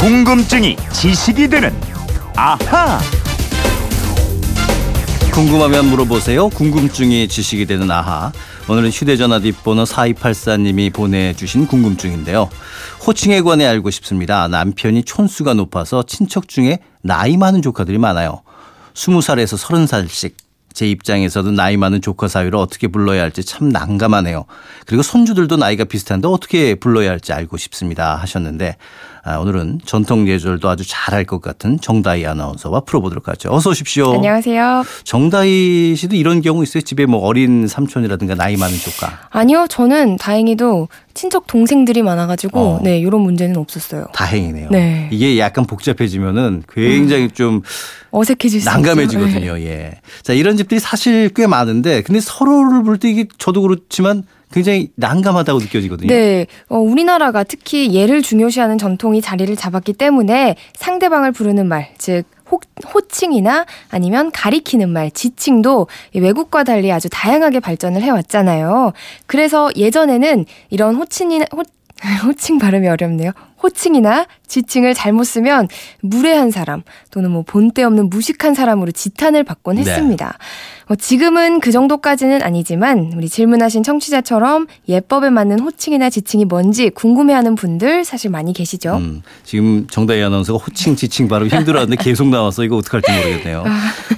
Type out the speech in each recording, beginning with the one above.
궁금증이 지식이 되는 아하. 궁금하면 물어보세요. 궁금증이 지식이 되는 아하. 오늘은 휴대전화 뒷번호 4284님이 보내주신 궁금증인데요. 호칭에 관해 알고 싶습니다. 남편이 촌수가 높아서 친척 중에 나이 많은 조카들이 많아요. 20살에서 30살씩. 제 입장에서도 나이 많은 조카 사위를 어떻게 불러야 할지 참 난감하네요. 그리고 손주들도 나이가 비슷한데 어떻게 불러야 할지 알고 싶습니다. 하셨는데 아, 오늘은 전통 예절도 아주 잘할 것 같은 정다희 아나운서와 풀어보도록 하죠. 어서 오십시오. 안녕하세요. 정다희 씨도 이런 경우 있어요? 집에 뭐 어린 삼촌이라든가 나이 많은 조카. 아니요, 저는 다행히도 친척 동생들이 많아가지고 어. 네 이런 문제는 없었어요. 다행이네요. 네. 이게 약간 복잡해지면은 굉장히 좀 어색해질. 난감해지거든요. 네. 예. 자, 이런 집들이 사실 꽤 많은데 근데 서로를 부를 때 이게 저도 그렇지만 굉장히 난감하다고 느껴지거든요. 네, 어, 우리나라가 특히 예를 중요시하는 전통이 자리를 잡았기 때문에 상대방을 부르는 말, 즉 호, 호칭이나 아니면 가리키는 말, 지칭도 이 외국과 달리 아주 다양하게 발전을 해왔잖아요. 그래서 예전에는 이런 호칭이나 호, 호칭 발음이 어렵네요. 호칭이나 지칭을 잘못 쓰면 무례한 사람 또는 뭐 본때 없는 무식한 사람으로 지탄을 받곤 네. 했습니다. 뭐 지금은 그 정도까지는 아니지만 우리 질문하신 청취자처럼 예법에 맞는 호칭이나 지칭이 뭔지 궁금해하는 분들 사실 많이 계시죠. 음, 지금 정다희 아나운서가 호칭 지칭 발음 힘들어하는데 계속 나와서 이거 어떡할지 모르겠네요.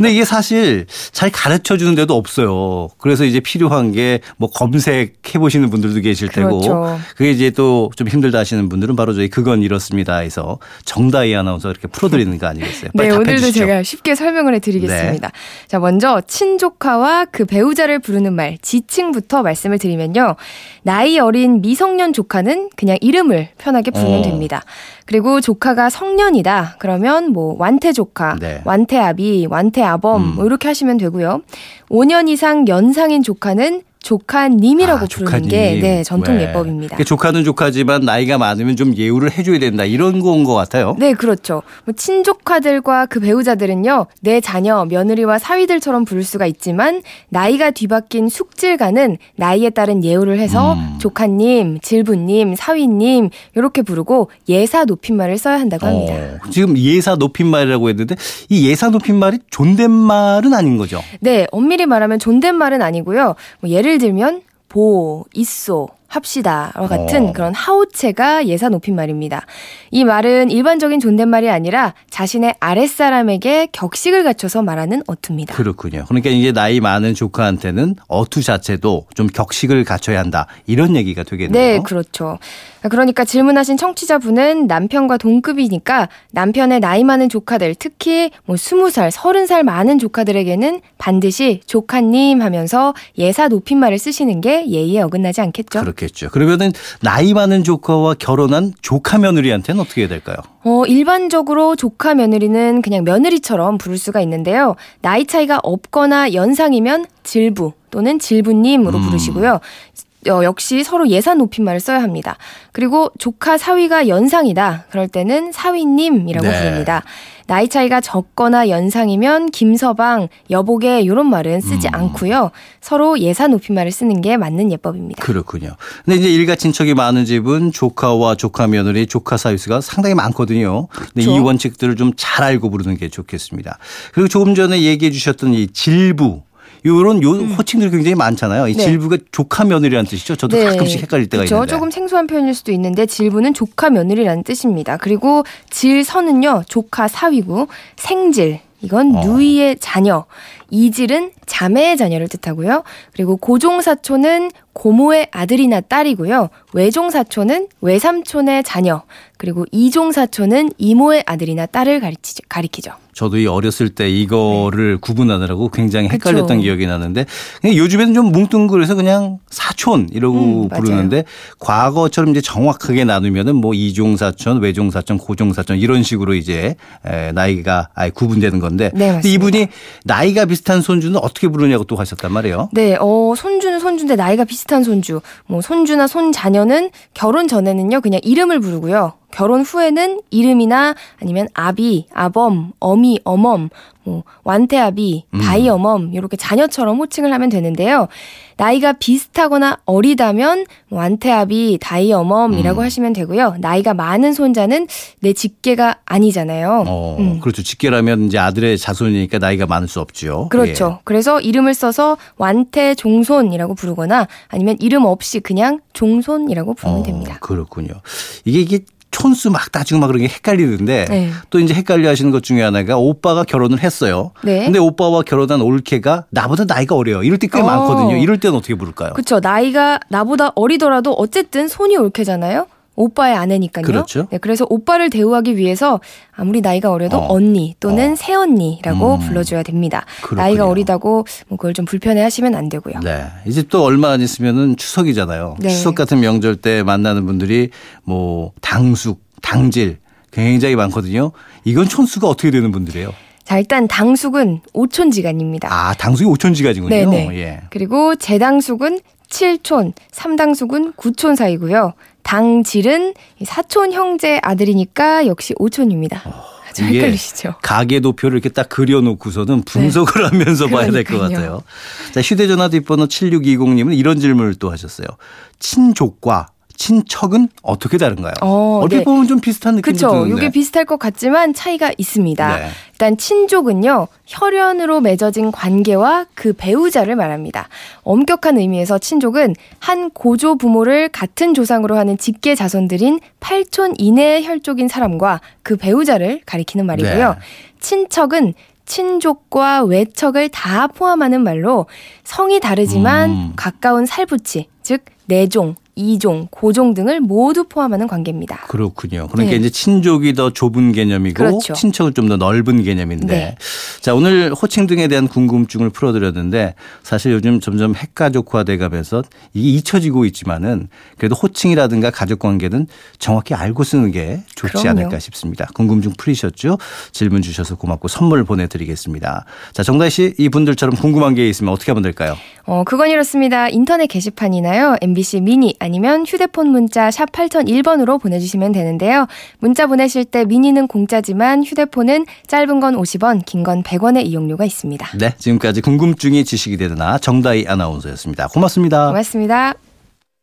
근데 이게 사실 잘 가르쳐 주는 데도 없어요. 그래서 이제 필요한 게 뭐 검색해 보시는 분들도 계실 테고 그렇죠. 그게 이제 또 좀 힘들다 하시는 분들은 바로 저희 그건 이렇습니다 해서 정다희 아나운서 이렇게 풀어드리는 거 아니겠어요? 네, 오늘도 주시죠. 네. 제가 쉽게 설명을 해드리겠습니다. 자, 먼저 친조카와 그 배우자를 부르는 말 지칭부터 말씀을 드리면요. 나이 어린 미성년 조카는 그냥 이름을 편하게 부르면 어. 됩니다. 그리고 조카가 성년이다. 그러면 뭐 완태 조카, 네. 완태 아비, 완태 아범 음. 뭐 이렇게 하시면 되고요. 5년 이상 연상인 조카는 조카님이라고 아, 부르는 조카님. 게 네, 전통 네. 예법입니다. 그러니까 조카는 조카지만 나이가 많으면 좀 예우를 해줘야 된다 이런 거인 것 같아요. 네, 그렇죠. 뭐 친조카들과 그 배우자들은요, 내 자녀, 며느리와 사위들처럼 부를 수가 있지만, 나이가 뒤바뀐 숙질가는 나이에 따른 예우를 해서 음. 조카님, 질부님, 사위님, 이렇게 부르고 예사 높임말을 써야 한다고 합니다. 어, 지금 예사 높임말이라고 했는데 이 예사 높임말이 존댓말은 아닌 거죠. 네, 엄밀히 말하면 존댓말은 아니고요. 뭐 예를 들면, 보, 있소, 합시다와 같은 어. 그런 하오체가 예사 높임말입니다. 이 말은 일반적인 존댓말이 아니라 자신의 아랫사람에게 격식을 갖춰서 말하는 어투입니다. 그렇군요. 그러니까 이제 나이 많은 조카한테는 어투 자체도 좀 격식을 갖춰야 한다 이런 얘기가 되겠네요. 네, 그렇죠. 그러니까 질문하신 청취자분은 남편과 동급이니까 남편의 나이 많은 조카들, 특히 뭐 20살, 30살 많은 조카들에게는 반드시 조카님 하면서 예사 높임말을 쓰시는 게 예의에 어긋나지 않겠죠? 그렇 겠죠. 그러면은 나이 많은 조카와 결혼한 조카 며느리한테는 어떻게 해야 될까요? 어, 일반적으로 조카 며느리는 그냥 며느리처럼 부를 수가 있는데요. 나이 차이가 없거나 연상이면 질부 또는 질부님으로 음. 부르시고요. 어, 역시 서로 예산 높임말을 써야 합니다. 그리고 조카 사위가 연상이다. 그럴 때는 사위님이라고 네. 부릅니다. 나이 차이가 적거나 연상이면 김서방, 여보게 이런 말은 쓰지 음. 않고요. 서로 예산 높임말을 쓰는 게 맞는 예법입니다. 그렇군요. 근데 이제 일가 친척이 많은 집은 조카와 조카 며느리, 조카 사유수가 상당히 많거든요. 근데 이 그렇죠. 원칙들을 좀 잘 알고 부르는 게 좋겠습니다. 그리고 조금 전에 얘기해 주셨던 이 질부. 요런 요 호칭들이 굉장히 많잖아요. 이 음. 네. 질부가 조카 며느리라는 뜻이죠. 저도 가끔씩 헷갈릴 때가 그쵸? 있는데. 조금 생소한 표현일 수도 있는데 질부는 조카 며느리라는 뜻입니다. 그리고 질선은요 조카 사위고 생질 이건 어. 누이의 자녀, 이질은 자매의 자녀를 뜻하고요. 그리고 고종사촌은 고모의 아들이나 딸이고요. 외종사촌은 외삼촌의 자녀, 그리고 이종사촌은 이모의 아들이나 딸을 가리치죠, 가리키죠. 저도 이 어렸을 때 이거를 구분하느라고 굉장히 헷갈렸던 네. 그쵸. 기억이 나는데 요즘에는 좀 뭉뚱그려서 그냥 사촌 이러고 음, 맞아요. 부르는데 과거처럼 이제 정확하게 나누면은 뭐 이종사촌, 외종사촌, 고종사촌 이런 식으로 이제 에, 나이가 아예 구분되는 건데 네. 이분이 나이가 비슷 한 손주는 어떻게 부르냐고 또 하셨단 말이에요. 네, 어, 손주는 손주인데 나이가 비슷한 손주. 뭐, 손주나 손자녀는 결혼 전에는요, 그냥 이름을 부르고요. 결혼 후에는 이름이나 아니면 아비, 아범, 어미, 어멈, 뭐 완태아비, 음. 다이어멈 이렇게 자녀처럼 호칭을 하면 되는데요. 나이가 비슷하거나 어리다면 뭐 완태아비, 다이어멈이라고 음. 하시면 되고요. 나이가 많은 손자는 내 직계가 아니잖아요. 어, 음. 그렇죠. 직계라면 이제 아들의 자손이니까 나이가 많을 수 없죠. 그렇죠. 그래서 이름을 써서 완태 종손이라고 부르거나 아니면 이름 없이 그냥 종손이라고 예. 부르면 어, 됩니다. 그렇군요. 이게 이게 촌수 막 따지고 막 그런 게 헷갈리는데 네. 또 이제 헷갈려 하시는 것 중에 하나가 오빠가 결혼을 했어요. 네. 근데 오빠와 결혼한 올케가 나보다 나이가 어려요. 이럴 때꽤 어. 많거든요. 이럴 때는 어떻게 부를까요? 그렇죠. 나이가 나보다 어리더라도 어쨌든 손이 올케잖아요. 오빠의 아내니까요. 그렇죠. 네, 그래서 오빠를 대우하기 위해서 아무리 나이가 어려도 어. 언니 또는 어. 새언니라고 음. 불러줘야 됩니다. 그렇군요. 나이가 어리다고 뭐 그걸 좀 불편해하시면 안 되고요. 네. 이제 또 얼마 안 있으면은 추석이잖아요. 네. 추석 같은 명절 때 만나는 분들이 뭐 당숙, 당질 굉장히 많거든요. 이건 촌수가 어떻게 되는 분들이에요? 자 일단 당숙은 오촌지간입니다. 아, 당숙이 오촌지가지군요. 네네. 예. 그리고 재당숙은 7촌, 3당숙은 9촌 사이고요. 당질은 사촌 형제 아들이니까 역시 5촌입니다. 좀 어, 이게 헷갈리시죠? 가계 도표를 이렇게 딱 그려놓고서는 분석을 하면서 봐야 될것 네. 그러니까요. 같아요. 자, 휴대전화 뒷번호 7620님은 이런 질문을 또 하셨어요. 친족과 친척은 어떻게 다른가요? 어, 얼핏 네. 보면 좀 비슷한 그렇죠. 드는데. 이게 비슷할 것 같지만 차이가 있습니다. 네. 일단 친족은요 혈연으로 맺어진 관계와 그 배우자를 말합니다. 엄격한 의미에서 친족은 한 고조 부모를 같은 조상으로 하는 직계 자손들인 8촌 이내의 혈족인 사람과 그 배우자를 가리키는 말이고요. 네. 친척은 친족과 외척을 다 포함하는 말로 성이 다르지만 음. 가까운 살부치, 즉 내종, 이종, 고종 등을 모두 포함하는 관계입니다. 그렇군요. 그러니까 네. 이제 친족이 더 좁은 개념이고 그렇죠. 친척은 좀 더 넓은 개념인데 네. 자 오늘 호칭 등에 대한 궁금증을 풀어 드렸는데 사실 요즘 점점 핵가족화 돼 가면서 이게 잊혀지고 있지만은 그래도 호칭이라든가 가족 관계는 정확히 알고 쓰는 게 좋지 그럼요. 않을까 싶습니다. 궁금증 풀리셨죠? 질문 주셔서 고맙고 선물 보내 드리겠습니다. 자 정다희 씨 이분들처럼 궁금한 게 있으면 어떻게 하면 될까요? 어, 그건 이렇습니다. 인터넷 게시판이나요. MBC 미니 아니면 휴대폰 문자 샵 8001번으로 보내주시면 되는데요. 문자 보내실 때 미니는 공짜지만 휴대폰은 짧은 건 50원, 긴 건 100원의 이용료가 있습니다. 네 지금까지 궁금증이 지식이 되는 아 정다희 아나운서였습니다. 고맙습니다. 고맙습니다.